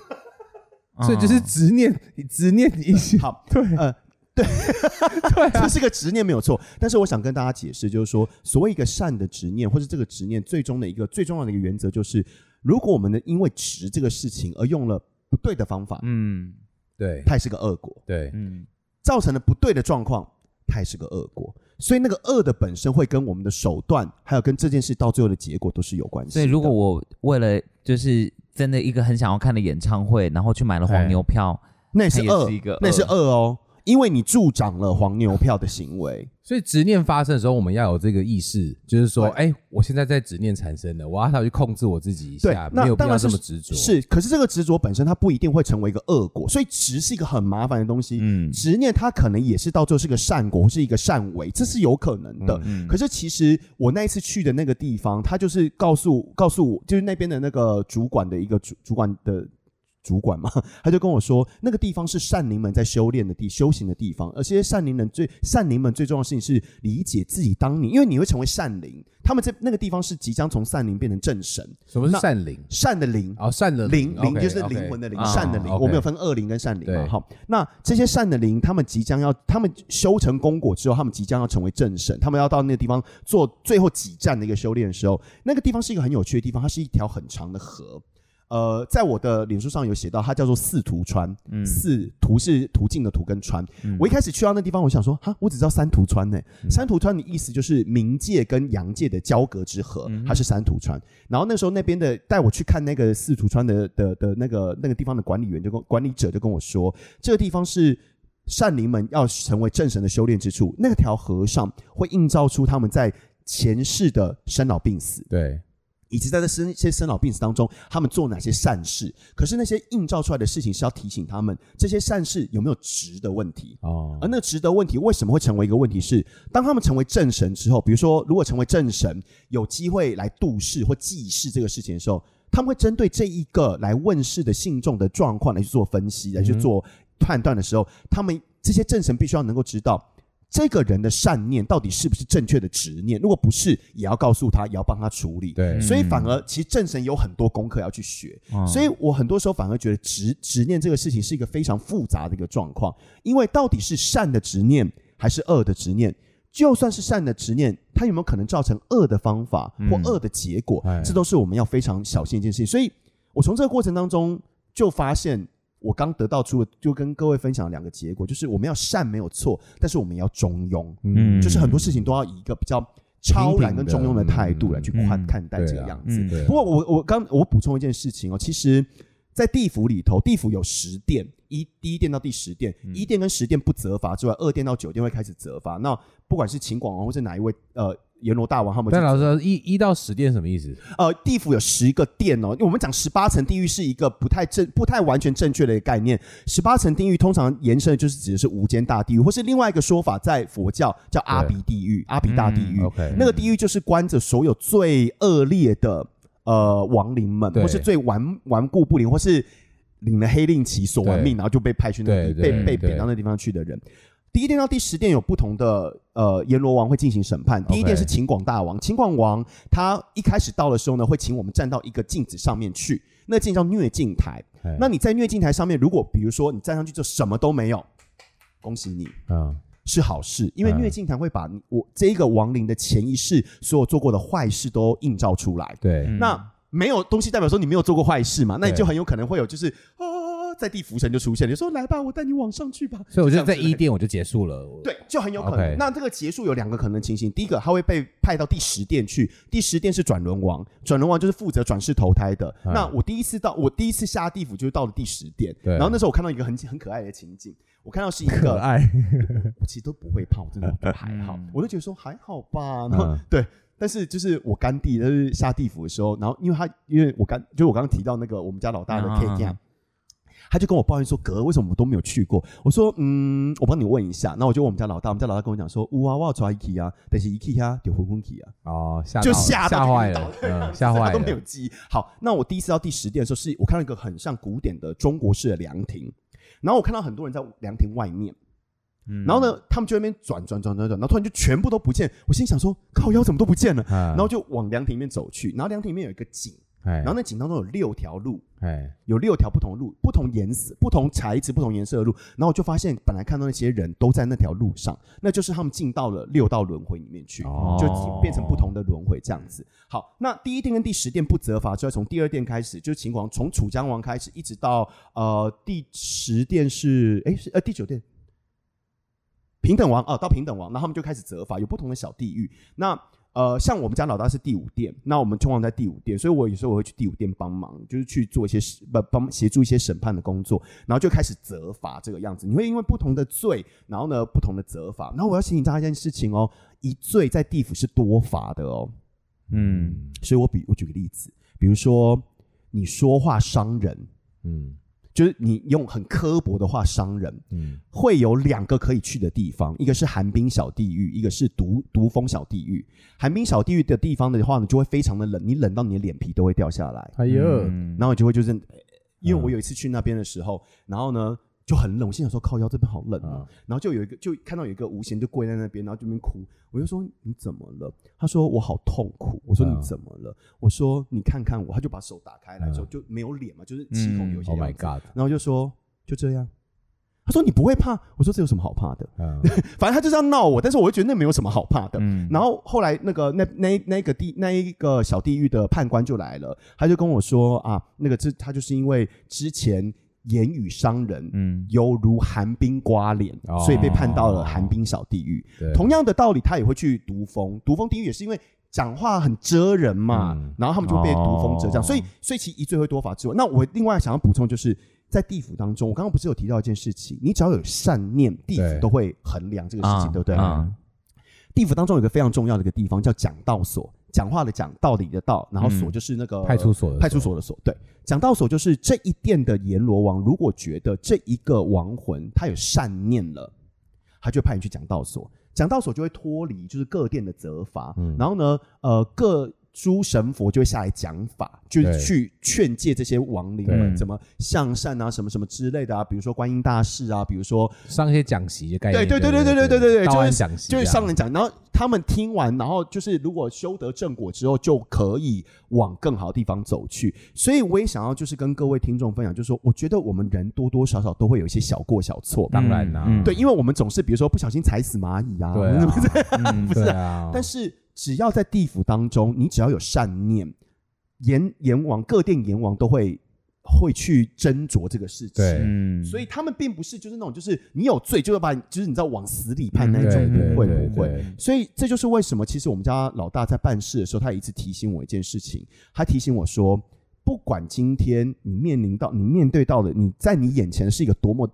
所以就是执念，执念一下。好，<laughs> 对，呃，对，<laughs> 对，这是个执念没有错。但是我想跟大家解释，就是说，所谓一个善的执念，或是这个执念最终的一个最重要的一个原则，就是如果我们呢因为执这个事情而用了不对的方法，嗯，对，它也是个恶果，对，嗯，造成了不对的状况，它也是个恶果。所以那个恶的本身会跟我们的手段，还有跟这件事到最后的结果都是有关系。所以如果我为了就是真的一个很想要看的演唱会，然后去买了黄牛票，那也是恶，那是恶哦。因为你助长了黄牛票的行为，所以执念发生的时候，我们要有这个意识，就是说，哎，我现在在执念产生了，我要他去控制我自己一下，没有必要这么执着。是，可是这个执着本身它不一定会成为一个恶果，所以执是一个很麻烦的东西。嗯，执念它可能也是到最后是个善果，或是一个善为，这是有可能的。可是其实我那一次去的那个地方，他就是告诉告诉我，就是那边的那个主管的一个主主管的。主管嘛，<laughs> 他就跟我说，那个地方是善灵们在修炼的地、修行的地方，而这些善灵们最善灵们最重要的事情是理解自己当你，因为你会成为善灵，他们在那个地方是即将从善灵变成正神。什么是善灵？善的灵哦，善的灵灵就是灵魂的灵，善的灵。我们有分恶灵跟善灵嘛？好，那这些善的灵，他们即将要，他们修成功果之后，他们即将要成为正神，他们要到那个地方做最后几站的一个修炼的时候，那个地方是一个很有趣的地方，它是一条很长的河。呃，在我的脸书上有写到，它叫做四图川。嗯，四图是途径的图跟川。嗯，我一开始去到那地方，我想说，哈，我只知道三图川呢。嗯，三图川的意思就是冥界跟阳界的交隔之河，它是三图川。然后那时候那边的带我去看那个四图川的的的那个那个地方的管理员就跟管理者就跟我说，这个地方是善灵们要成为正神的修炼之处。那条河上会映照出他们在前世的生老病死。对。以及在这生些生老病死当中，他们做哪些善事？可是那些映照出来的事情是要提醒他们，这些善事有没有值的问题哦。而那值得问题为什么会成为一个问题是？是当他们成为正神之后，比如说如果成为正神，有机会来度世或祭世这个事情的时候，他们会针对这一个来问世的信众的状况来去做分析，来去做判断的时候，嗯、他们这些正神必须要能够知道。这个人的善念到底是不是正确的执念？如果不是，也要告诉他，也要帮他处理。对，所以反而其实正神有很多功课要去学。嗯、所以我很多时候反而觉得执执念这个事情是一个非常复杂的一个状况，因为到底是善的执念还是恶的执念？就算是善的执念，它有没有可能造成恶的方法或恶的结果？嗯、这都是我们要非常小心一件事情。所以我从这个过程当中就发现。我刚得到出，就跟各位分享两个结果，就是我们要善没有错，但是我们要中庸，嗯，就是很多事情都要以一个比较超然跟中庸的态度来去看看待这个样子。不过我我刚我补充一件事情哦，其实，在地府里头，地府有十殿，一第一殿到第十殿，一殿跟十殿不责罚之外，二殿到九殿会开始责罚。那不管是秦广王或者哪一位呃。阎罗大王他们，但老师一一到十殿什么意思？呃，地府有十个殿哦，因为我们讲十八层地狱是一个不太正、不太完全正确的一个概念。十八层地狱通常延伸的就是指的是无间大地狱，或是另外一个说法，在佛教叫阿鼻地狱、阿鼻大地狱。嗯、OK，那个地狱就是关着所有最恶劣的呃亡灵们，或是最顽顽固不灵，或是领了黑令旗索完命，然后就被派去那个被被贬到那地方去的人。第一殿到第十殿有不同的呃阎罗王会进行审判。第一殿是秦广大王，秦广王他一开始到的时候呢，会请我们站到一个镜子上面去，那镜叫虐镜台。那你在虐镜台上面，如果比如说你站上去就什么都没有，恭喜你，嗯，是好事，因为虐镜台会把我这一个亡灵的前一世所有做过的坏事都映照出来。对，那没有东西代表说你没有做过坏事嘛，那你就很有可能会有就是在地浮神就出现，就说来吧，我带你往上去吧。所以我觉得在一店我就结束了。对，就很有可能。Okay 那这个结束有两个可能情形，第一个他会被派到第十殿去，第十殿是转轮王，转轮王就是负责转世投胎的。嗯、那我第一次到，我第一次下地府就是到了第十殿，对然后那时候我看到一个很很可爱的情景，我看到是一个可爱，<laughs> 我其实都不会怕，我真的都还好，嗯、我就觉得说还好吧。然后、嗯、对。但是就是我干弟，就是下地府的时候，然后因为他因为我刚就是我刚刚提到那个我们家老大的 K 店。他就跟我抱怨说：“哥，为什么我们都没有去过？”我说：“嗯，我帮你问一下。”那我就问我们家老大，我们家老大跟我讲说：“哇、啊，我要抓一起啊，但是一起啊，就昏昏去啊。”哦，就吓吓坏了，嗯，吓坏了，都没有记忆。好，那我第一次到第十店的时候，是我看到一个很像古典的中国式的凉亭，然后我看到很多人在凉亭外面，嗯，然后呢，他们就在那边转转转转转，然后突然就全部都不见。我心想说：“靠腰怎么都不见了？”嗯、然后就往凉亭里面走去，然后凉亭里面有一个井。然后那井当中有六条路，有六条不同路，不同颜色、不同材质、不同颜色的路。然后我就发现，本来看到那些人都在那条路上，那就是他们进到了六道轮回里面去，哦、就变成不同的轮回这样子。好，那第一殿跟第十殿不责罚，就要从第二殿开始，就是秦王从楚江王开始，一直到呃第十殿是哎是呃第九殿平等王哦，到平等王，然后他们就开始责罚，有不同的小地狱。那呃，像我们家老大是第五殿，那我们通常在第五殿，所以我有时候我会去第五殿帮忙，就是去做一些不帮协助一些审判的工作，然后就开始责罚这个样子。你会因为不同的罪，然后呢不同的责罚。然后我要提醒大家一件事情哦，一罪在地府是多罚的哦。嗯，所以我比我举个例子，比如说你说话伤人，嗯。就是你用很刻薄的话伤人，嗯，会有两个可以去的地方，一个是寒冰小地狱，一个是毒毒蜂小地狱。寒冰小地狱的地方的话呢，就会非常的冷，你冷到你的脸皮都会掉下来。哎呦，然后你就会就是，因为我有一次去那边的时候，然后呢。就很冷，我心想说靠腰这边好冷啊，嗯、然后就有一个就看到有一个无形就跪在那边，然后这边哭，我就说你怎么了？他说我好痛苦。我说你怎么了？嗯、我说你看看我，他就把手打开来之后就没有脸嘛，就是气孔流血。Oh my god！然后就说就这样。他说你不会怕？我说这有什么好怕的？嗯 <laughs> <laughs> 反正他就是要闹我，但是我会觉得那没有什么好怕的。嗯、然后后来那个那那那个地那一个小地狱的判官就来了，他就跟我说啊，那个这他就是因为之前。言语伤人，嗯，犹如寒冰刮脸，哦、所以被判到了寒冰小地狱。同样的道理，他也会去毒蜂，毒蜂地狱也是因为讲话很遮人嘛，嗯、然后他们就被毒蜂遮这样，哦、所以所以其一罪会多罚之外，那我另外想要补充就是在地府当中，我刚刚不是有提到一件事情，你只要有善念，地府都会衡量这个事情，对不对？嗯、地府当中有一个非常重要的一个地方叫讲道所。讲话的讲，道理的道，然后所就是那个派出所，派出所的所。对，讲道所就是这一殿的阎罗王，如果觉得这一个亡魂他有善念了，他就派人去讲道所，讲道所就会脱离就是各殿的责罚，嗯、然后呢，呃，各。诸神佛就会下来讲法，就是去劝诫这些亡灵们怎么向善啊，什么什么之类的啊，比如说观音大士啊，比如说上一些讲席的概念。对对对对对对对对对，就是就是上人讲，然后他们听完，然后就是如果修得正果之后，就可以往更好的地方走去。所以我也想要就是跟各位听众分享，就是说，我觉得我们人多多少少都会有一些小过小错，当然啦，对，因为我们总是比如说不小心踩死蚂蚁啊，对，<laughs> 不是啊，但是。只要在地府当中，你只要有善念，阎阎王各殿阎王都会会去斟酌这个事情。所以他们并不是就是那种就是你有罪就要把就是你知道往死里判那种，不会不会。所以这就是为什么，其实我们家老大在办事的时候，他一直提醒我一件事情，他提醒我说，不管今天你面临到你面对到的，你在你眼前是一个多么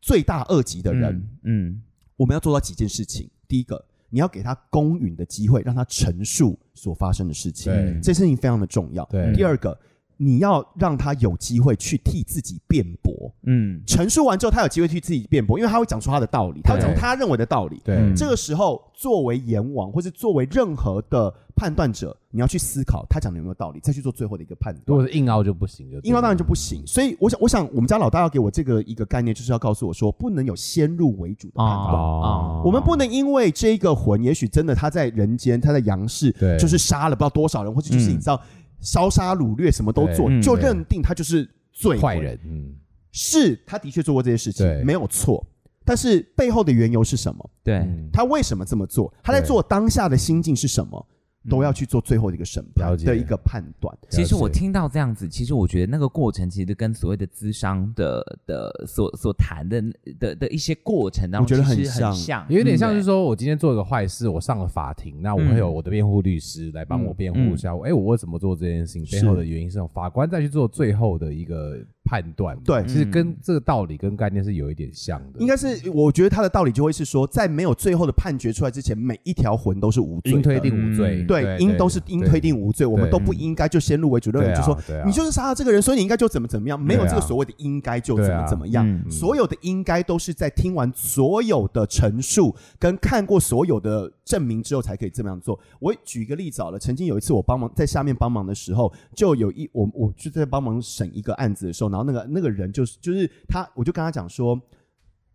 罪大恶极的人，嗯，嗯，我们要做到几件事情。第一个。你要给他公允的机会，让他陈述所发生的事情。对，这事情非常的重要。对，第二个，你要让他有机会去替自己辩驳。嗯，陈述完之后，他有机会替自己辩驳，因为他会讲出他的道理，他会讲他认为的道理。对，这个时候，作为阎王或是作为任何的判断者，你要去思考他讲的有没有道理，再去做最后的一个判断。如果是硬凹就不行，就硬凹当然就不行。所以我想，我想我们家老大要给我这个一个概念，就是要告诉我说，不能有先入为主的判断。啊，我们不能因为这个魂，也许真的他在人间，他在阳世，对，就是杀了不知道多少人，或者就是你知道烧杀掳掠什么都做，就认定他就是罪坏人。嗯，是他的确做过这些事情，没有错。但是背后的缘由是什么？对，他为什么这么做？他在做当下的心境是什么？都要去做最后的一个审判的一个判断。其实我听到这样子，其实我觉得那个过程其实跟所谓的咨商的的所所谈的的的一些过程当中，我觉得很像，有点像是说我今天做一个坏事，我上了法庭，那我会有我的辩护律师来帮我辩护一下。哎，我为什么做这件事情？背后的原因是什么？法官再去做最后的一个判断。对，其实跟这个道理跟概念是有一点像的。应该是，我觉得他的道理就会是说，在没有最后的判决出来之前，每一条魂都是无罪，应推定无罪。对，应都是应推定无罪，我们都不应该就先入为主认为，就说你就是杀了这个人，所以你应该就怎么怎么样，没有这个所谓的应该就怎么怎么样，所有的应该都是在听完所有的陈述跟看过所有的证明之后才可以这么样做。我举一个例子好了，曾经有一次我帮忙在下面帮忙的时候，就有一我我就在帮忙审一个案子的时候，然后那个那个人就是就是他，我就跟他讲说，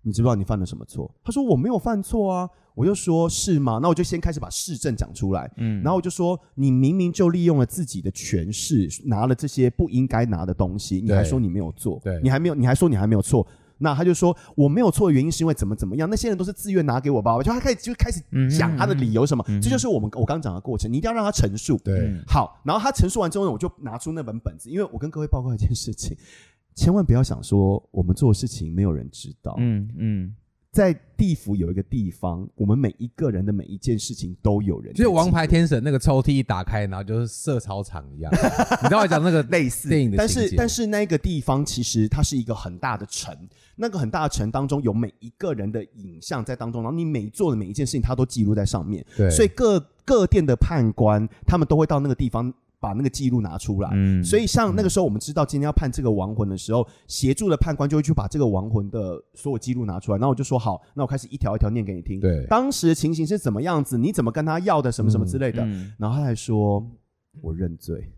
你知不知道你犯了什么错？他说我没有犯错啊，我就说是吗？那我就先开始把市政讲出来，嗯，然后我就说你明明就利用了自己的权势拿了这些不应该拿的东西，你还说你没有做，对，你还没有，你还说你还没有错。那他就说我没有错的原因是因为怎么怎么样，那些人都是自愿拿给我吧，就他开始就开始讲他的理由什么，嗯、这就是我们我刚刚讲的过程，你一定要让他陈述。对，好，然后他陈述完之后呢，我就拿出那本本子，因为我跟各位报告一件事情，千万不要想说我们做的事情没有人知道。嗯嗯。嗯在地府有一个地方，我们每一个人的每一件事情都有人。就是王牌天神那个抽屉一打开，然后就是射操场一样。<laughs> 你知道我讲那个类似电影的，但是但是那个地方其实它是一个很大的城，那个很大的城当中有每一个人的影像在当中，然后你每做的每一件事情，它都记录在上面。对，所以各各殿的判官他们都会到那个地方。把那个记录拿出来，嗯，所以像那个时候我们知道今天要判这个亡魂的时候，协助的判官就会去把这个亡魂的所有记录拿出来，然后我就说好，那我开始一条一条念给你听，对，当时的情形是怎么样子，你怎么跟他要的什么什么之类的，嗯。嗯、然后他还说我认罪，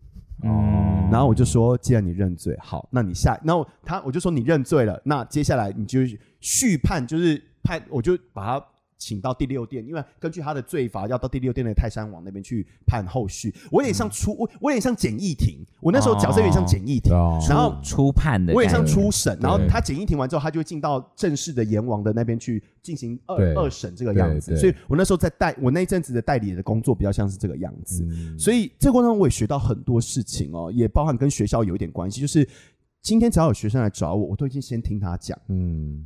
哦，然后我就说既然你认罪，好，那你下，然后他我就说你认罪了，那接下来你就续判，就是判，我就把他。请到第六殿，因为根据他的罪罚，要到第六殿的泰山王那边去判后续。我有点像出，我我有点像简易庭。我那时候角色有点像简易庭，然后初判的，我也像初审。然后他简易庭完之后，他就会进到正式的阎王的那边去进行二二审这个样子。所以我那时候在代我那一阵子的代理的工作比较像是这个样子。所以这个过程中我也学到很多事情哦，也包含跟学校有一点关系。就是今天只要有学生来找我，我都已经先听他讲，嗯。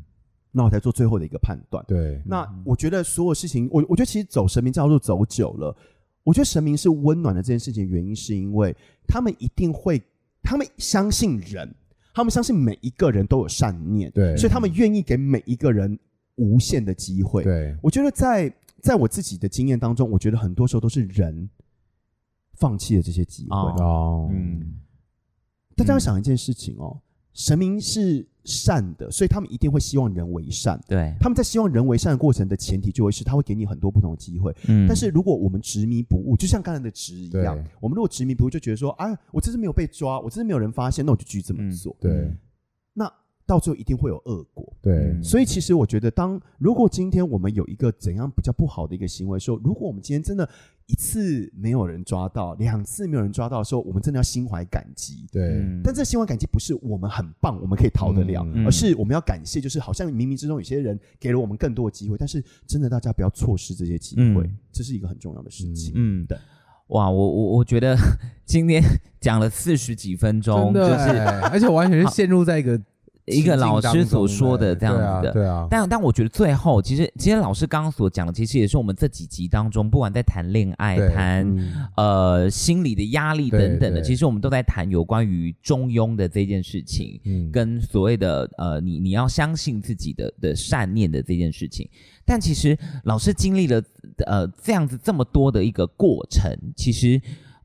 那我才做最后的一个判断。对，那我觉得所有事情，我我觉得其实走神明这条路走久了，我觉得神明是温暖的这件事情，原因是因为他们一定会，他们相信人，他们相信每一个人都有善念，对，所以他们愿意给每一个人无限的机会。对，我觉得在在我自己的经验当中，我觉得很多时候都是人放弃了这些机会。哦，嗯，大家要想一件事情哦，神明是。善的，所以他们一定会希望人为善。对，他们在希望人为善的过程的前提，就会是他会给你很多不同的机会。嗯，但是如果我们执迷不悟，就像刚才的执一样，我们如果执迷不悟，就觉得说，啊，我这次没有被抓，我这次没有人发现，那我就继续这么做。嗯、对，那。到最后一定会有恶果，对，所以其实我觉得，当如果今天我们有一个怎样比较不好的一个行为的时候，如果我们今天真的一次没有人抓到，两次没有人抓到的时候，我们真的要心怀感激，对。但这心怀感激不是我们很棒，我们可以逃得了，而是我们要感谢，就是好像冥冥之中有些人给了我们更多的机会，但是真的大家不要错失这些机会，这是一个很重要的事情。嗯，对。哇，我我我觉得今天讲了四十几分钟，就是而且完全是陷入在一个。一个老师所说的这样子的，对啊，对啊，但但我觉得最后，其实其实老师刚刚所讲的，其实也是我们这几集当中，不管在谈恋爱、谈呃心理的压力等等的，其实我们都在谈有关于中庸的这件事情，嗯跟所谓的呃你你要相信自己的的善念的这件事情。但其实老师经历了呃这样子这么多的一个过程，其实。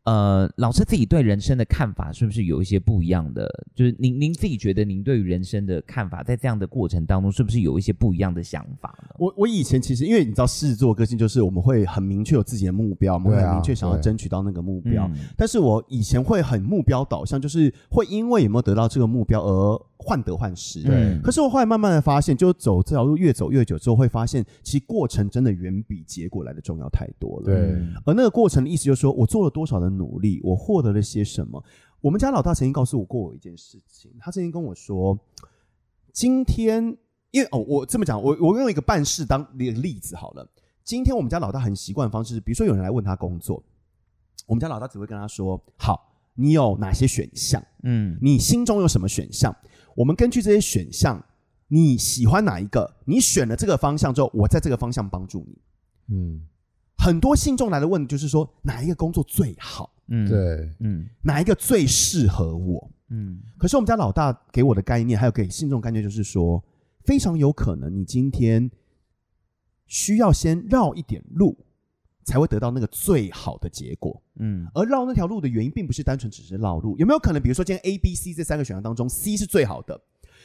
呃，老师自己对人生的看法是不是有一些不一样的？就是您您自己觉得您对于人生的看法，在这样的过程当中，是不是有一些不一样的想法呢？我我以前其实因为你知道狮子座个性就是我们会很明确有自己的目标，我们会很明确想要争取到那个目标。但是我以前会很目标导向，就是会因为有没有得到这个目标而。患得患失，对。可是我后来慢慢的发现，就走这条路越走越久之后，会发现其实过程真的远比结果来的重要太多了。对。而那个过程的意思就是说，我做了多少的努力，我获得了些什么。我们家老大曾经告诉我过我一件事情，他曾经跟我说，今天因为哦，我这么讲，我我用一个办事当例子好了。今天我们家老大很习惯的方式，比如说有人来问他工作，我们家老大只会跟他说：“好，你有哪些选项？嗯，你心中有什么选项？”我们根据这些选项，你喜欢哪一个？你选了这个方向之后，我在这个方向帮助你。嗯，很多信众来的问题就是说，哪一个工作最好？嗯，对，嗯，哪一个最适合我？嗯，可是我们家老大给我的概念，还有给信众概念，就是说，非常有可能你今天需要先绕一点路，才会得到那个最好的结果。嗯，而绕那条路的原因，并不是单纯只是绕路。有没有可能，比如说今天 A、B、C 这三个选项当中，C 是最好的？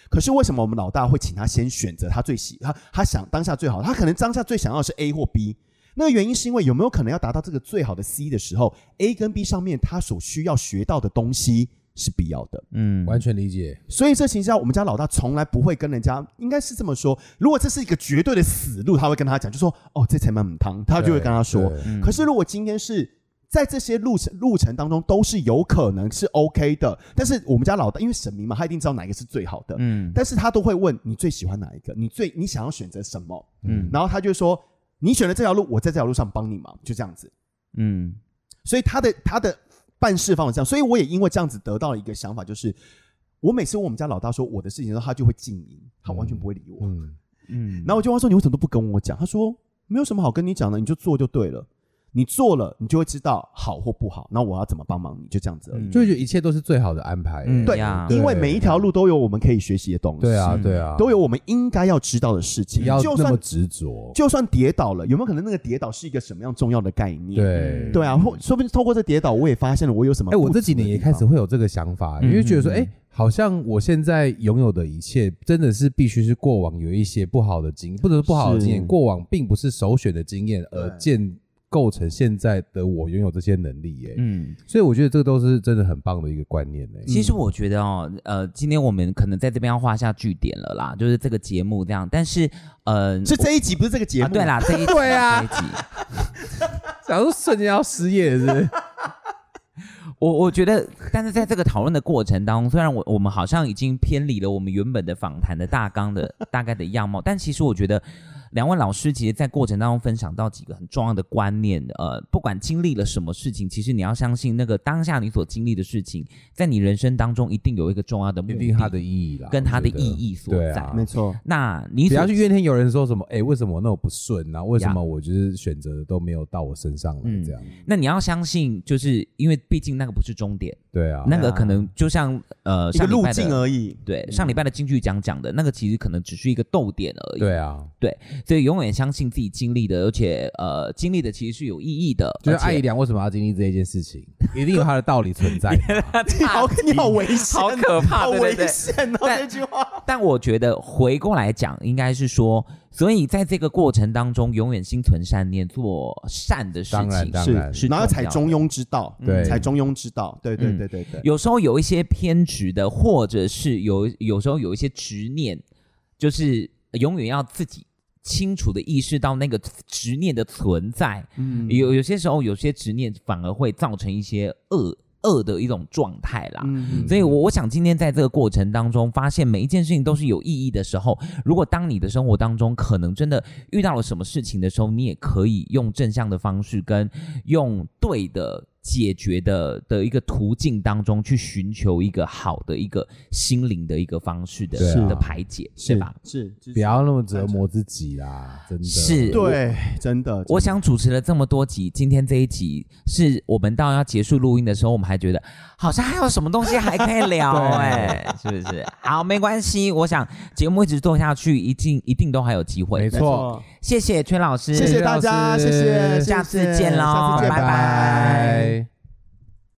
可是为什么我们老大会请他先选择他最喜他他想当下最好？他可能当下最想要的是 A 或 B。那个原因是因为有没有可能要达到这个最好的 C 的时候，A 跟 B 上面他所需要学到的东西是必要的。嗯，完全理解。所以这情况下，我们家老大从来不会跟人家，应该是这么说：如果这是一个绝对的死路，他会跟他讲，就说：“哦，这才蛮母汤。”他就会跟他说。可是如果今天是在这些路程路程当中都是有可能是 OK 的，但是我们家老大因为神明嘛，他一定知道哪一个是最好的。嗯，但是他都会问你最喜欢哪一个？你最你想要选择什么？嗯，然后他就说。你选了这条路，我在这条路上帮你忙，就这样子。嗯，所以他的他的办事方法这样，所以我也因为这样子得到了一个想法，就是我每次问我们家老大说我的事情的时候，他就会静音，他完全不会理我。嗯嗯，然后我就问他说：“你为什么都不跟我讲？”他说：“没有什么好跟你讲的，你就做就对了。”你做了，你就会知道好或不好。那我要怎么帮忙你？就这样子而已。就会觉得一切都是最好的安排。对呀，因为每一条路都有我们可以学习的东西。对啊，对啊，都有我们应该要知道的事情。不要那么执着。就算跌倒了，有没有可能那个跌倒是一个什么样重要的概念？对对啊，或说不定透过这跌倒，我也发现了我有什么。哎，我这几年也开始会有这个想法，因为觉得说，哎，好像我现在拥有的一切，真的是必须是过往有一些不好的经验，不能说不好的经验，过往并不是首选的经验而建。构成现在的我拥有这些能力耶，嗯，所以我觉得这个都是真的很棒的一个观念呢。其实我觉得哦，呃，今天我们可能在这边要画下句点了啦，就是这个节目这样。但是，呃，是这一集不是这个节目？啊对啦，<laughs> 这一集对啊，这一集，<laughs> 假如瞬间要失业是不是？<laughs> 我我觉得，但是在这个讨论的过程当中，虽然我我们好像已经偏离了我们原本的访谈的大纲的大概的样貌，但其实我觉得。两位老师其实，在过程当中分享到几个很重要的观念。呃，不管经历了什么事情，其实你要相信，那个当下你所经历的事情，在你人生当中一定有一个重要的目的，一定它的意义啦，跟它的意义所在。啊、没错。那你只要去怨天尤人，说什么？哎，为什么那么不顺啊？为什么我就是选择的都没有到我身上来？这样、嗯。那你要相信，就是因为毕竟那个不是终点。对啊。那个可能就像呃，一个路径而已。对，上礼拜的金句讲讲的那个，其实可能只是一个逗点而已。对啊。对。所以永远相信自己经历的，而且呃，经历的其实是有意义的。就是爱一良为什么要经历这一件事情，一定有他的道理存在。<laughs> 好，你好危险，好可怕，好危险哦！这句话。但我觉得回过来讲，应该是说，所以在这个过程当中，永远心存善念，做善的事情，是是，然后采中庸之道，对，采中庸之道，对对对对对。有时候有一些偏执的，或者是有有时候有一些执念，就是永远要自己。清楚的意识到那个执念的存在，嗯，有有些时候有些执念反而会造成一些恶恶的一种状态啦，嗯，所以我我想今天在这个过程当中，发现每一件事情都是有意义的时候，如果当你的生活当中可能真的遇到了什么事情的时候，你也可以用正向的方式跟用对的。解决的的一个途径当中，去寻求一个好的一个心灵的一个方式的的排解，是吧？是，不要那么折磨自己啦，真的。是，对，真的。我想主持了这么多集，今天这一集是我们到要结束录音的时候，我们还觉得好像还有什么东西还可以聊，<laughs> 哎，是不是？好，没关系，我想节目一直做下去，一定一定都还有机会。没错，谢谢崔老师，谢谢大家，谢谢，下次见喽，拜拜。